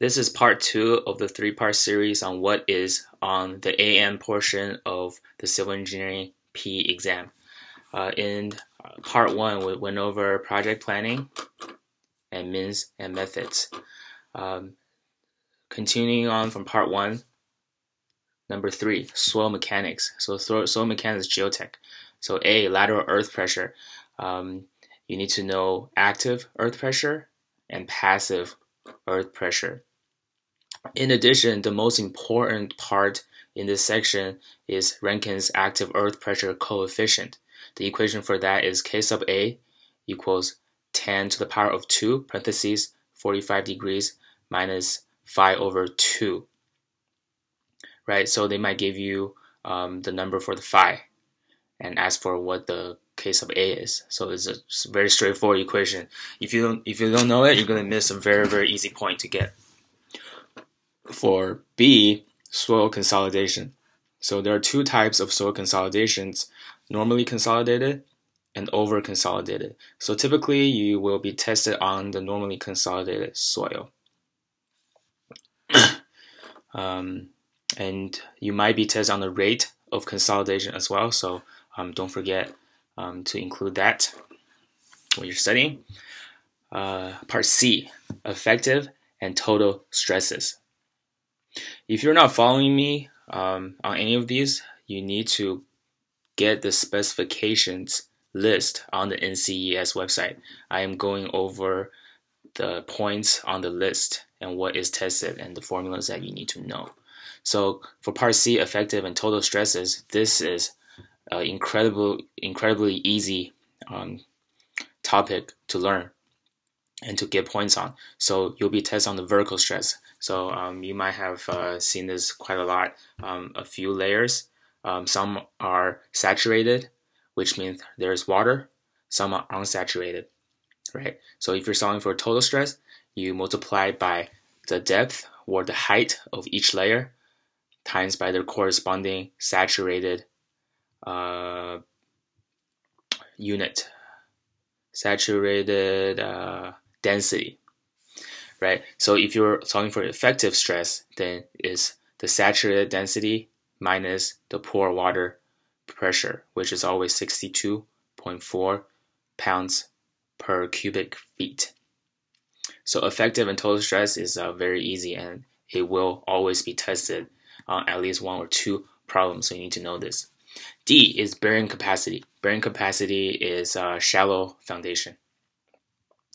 This is part two of the three part series on what is on the AM portion of the civil engineering P exam. Uh, in part one, we went over project planning and means and methods. Um, continuing on from part one, number three, soil mechanics. So, soil mechanics is geotech. So, A, lateral earth pressure. Um, you need to know active earth pressure and passive earth pressure. In addition, the most important part in this section is Rankine's active earth pressure coefficient. The equation for that is K sub A equals tan to the power of 2 parentheses 45 degrees minus phi over 2. Right, so they might give you um, the number for the phi and ask for what the K sub A is. So it's a very straightforward equation. If you don't if you don't know it, you're gonna miss a very very easy point to get. For B, soil consolidation. So there are two types of soil consolidations: normally consolidated and over consolidated. So typically you will be tested on the normally consolidated soil. um, and you might be tested on the rate of consolidation as well. So um, don't forget um, to include that when you're studying. Uh, part C, effective and total stresses. If you're not following me um, on any of these, you need to get the specifications list on the NCEES website. I am going over the points on the list and what is tested and the formulas that you need to know. So for part C, effective and total stresses, this is uh, incredible, incredibly easy um, topic to learn and to get points on. So you'll be tested on the vertical stress. So um, you might have uh, seen this quite a lot. Um, a few layers. Um, some are saturated, which means there's water. Some are unsaturated, right? So if you're solving for total stress, you multiply by the depth or the height of each layer times by their corresponding saturated uh, unit, saturated uh, density, right? So if you're solving for effective stress, then is the saturated density minus the pore water pressure, which is always 62.4 pounds per cubic feet. So effective and total stress is uh, very easy and it will always be tested on at least one or two problems, so you need to know this. D is bearing capacity. Bearing capacity is a shallow foundation.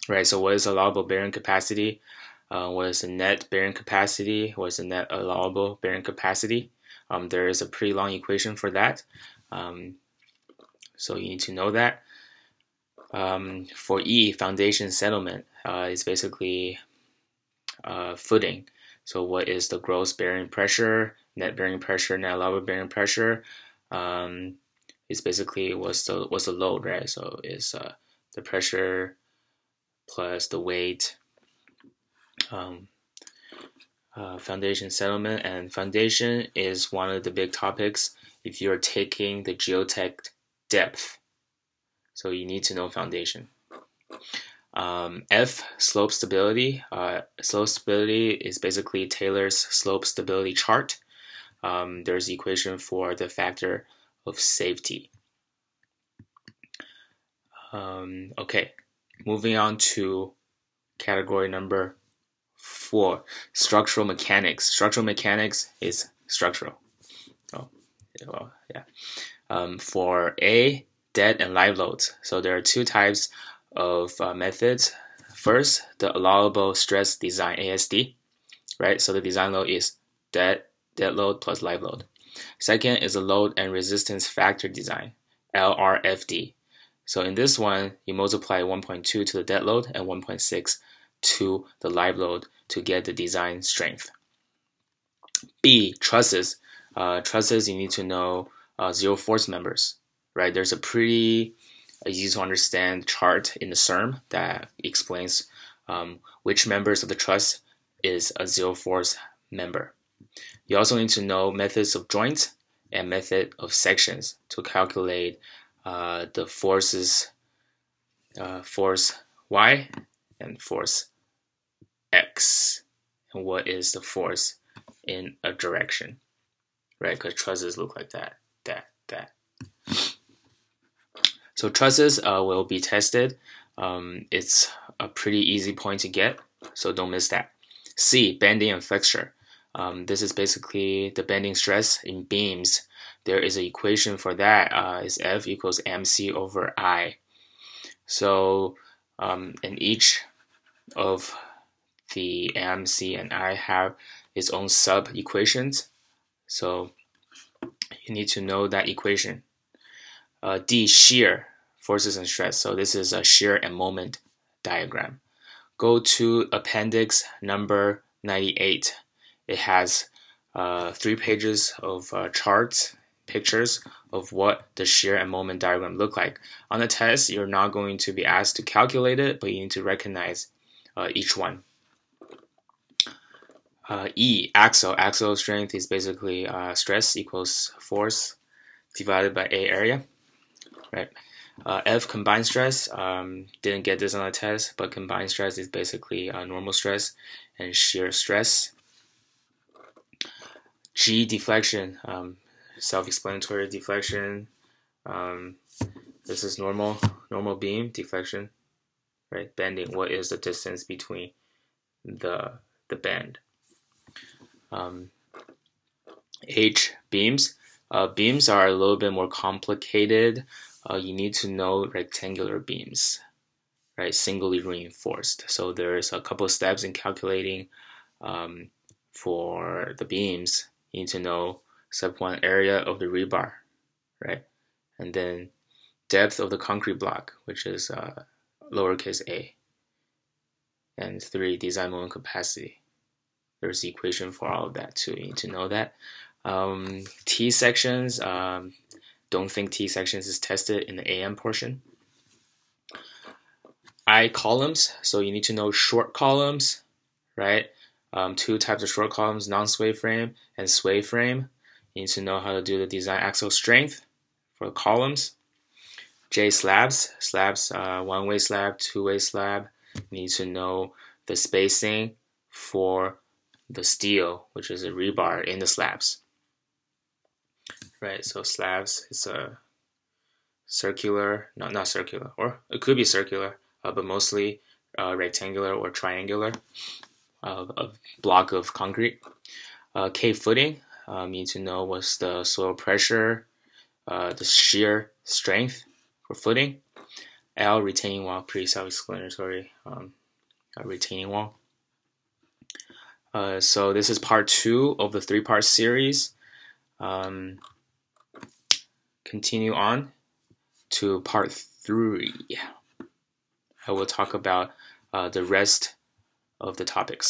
Right, so what is allowable bearing capacity? Uh, what is the net bearing capacity? What is the net allowable bearing capacity? Um, there is a pretty long equation for that. Um, so you need to know that. Um, for E, foundation settlement uh, is basically uh, footing. So what is the gross bearing pressure, net bearing pressure, net allowable bearing pressure? um, basically what's the what's the load, right? So it's uh, the pressure plus the weight. Um, uh, foundation settlement and foundation is one of the big topics if you're taking the geotech depth. So you need to know foundation. Um, F slope stability. Uh, slope stability is basically Taylor's slope stability chart um, there's the equation for the factor of safety. Um, okay, moving on to category number four, structural mechanics. Structural mechanics is structural. Oh, well, yeah. Um, for A, dead and live loads. So there are two types of uh, methods. First, the allowable stress design ASD, right? So the design load is dead dead load plus live load. Second is a load and resistance factor design, LRFD. So in this one, you multiply 1.2 to the dead load and 1.6 to the live load to get the design strength. B, trusses. Uh, trusses, you need to know uh, zero force members, right? There's a pretty easy to understand chart in the CERM that explains um, which members of the truss is a zero force member. You also need to know methods of joints and method of sections to calculate uh, the forces, uh, force Y and force X. and what is the force in a direction, right? Because trusses look like that, that, that. So trusses uh, will be tested. Um, it's a pretty easy point to get, so don't miss that. C, bending and flexure. Um, this is basically the bending stress in beams. There is an equation for that. Uh, is F equals mc over I. So um, in each of the MC and I have its own sub equations. So you need to know that equation. Uh, D, shear, forces and stress. So this is a shear and moment diagram. Go to appendix number 98. It has uh, three pages of uh, charts, pictures of what the shear and moment diagram look like. On the test, you're not going to be asked to calculate it, but you need to recognize uh, each one. Uh, e, axial. Axial strength is basically uh, stress equals force divided by A area, right? Uh, F, combined stress. Um, didn't get this on the test, but combined stress is basically uh, normal stress and shear stress. G, deflection. Um, self-explanatory deflection. Um, this is normal, normal beam deflection, right? Bending. What is the distance between the the bend? Um, H beams. Uh, beams are a little bit more complicated. Uh, you need to know rectangular beams, right? Singly reinforced. So there's a couple steps in calculating um, for the beams. You need to know sub one area of the rebar, right? And then depth of the concrete block, which is uh, lowercase a. And three, design moment capacity. There's the equation for all of that too. You need to know that. Um, T sections, um, don't think T sections is tested in the AM portion. I columns, so you need to know short columns, right? Um, two types of short columns, non-sway frame and sway frame. You need to know how to do the design axial strength for columns. J slabs, slabs, uh, one-way slab, two-way slab. You need to know the spacing for the steel, which is a rebar in the slabs. Right, so slabs is a circular, not not circular, or it could be circular, uh, but mostly uh, rectangular or triangular uh, a block of concrete. Uh, K footing, um, you need to know what's the soil pressure, uh, the shear strength for footing. L retaining wall, pretty self-explanatory. Um, retaining wall. Uh, so this is part two of the three-part series. Um, continue on to part three. I will talk about uh, the rest of the topics.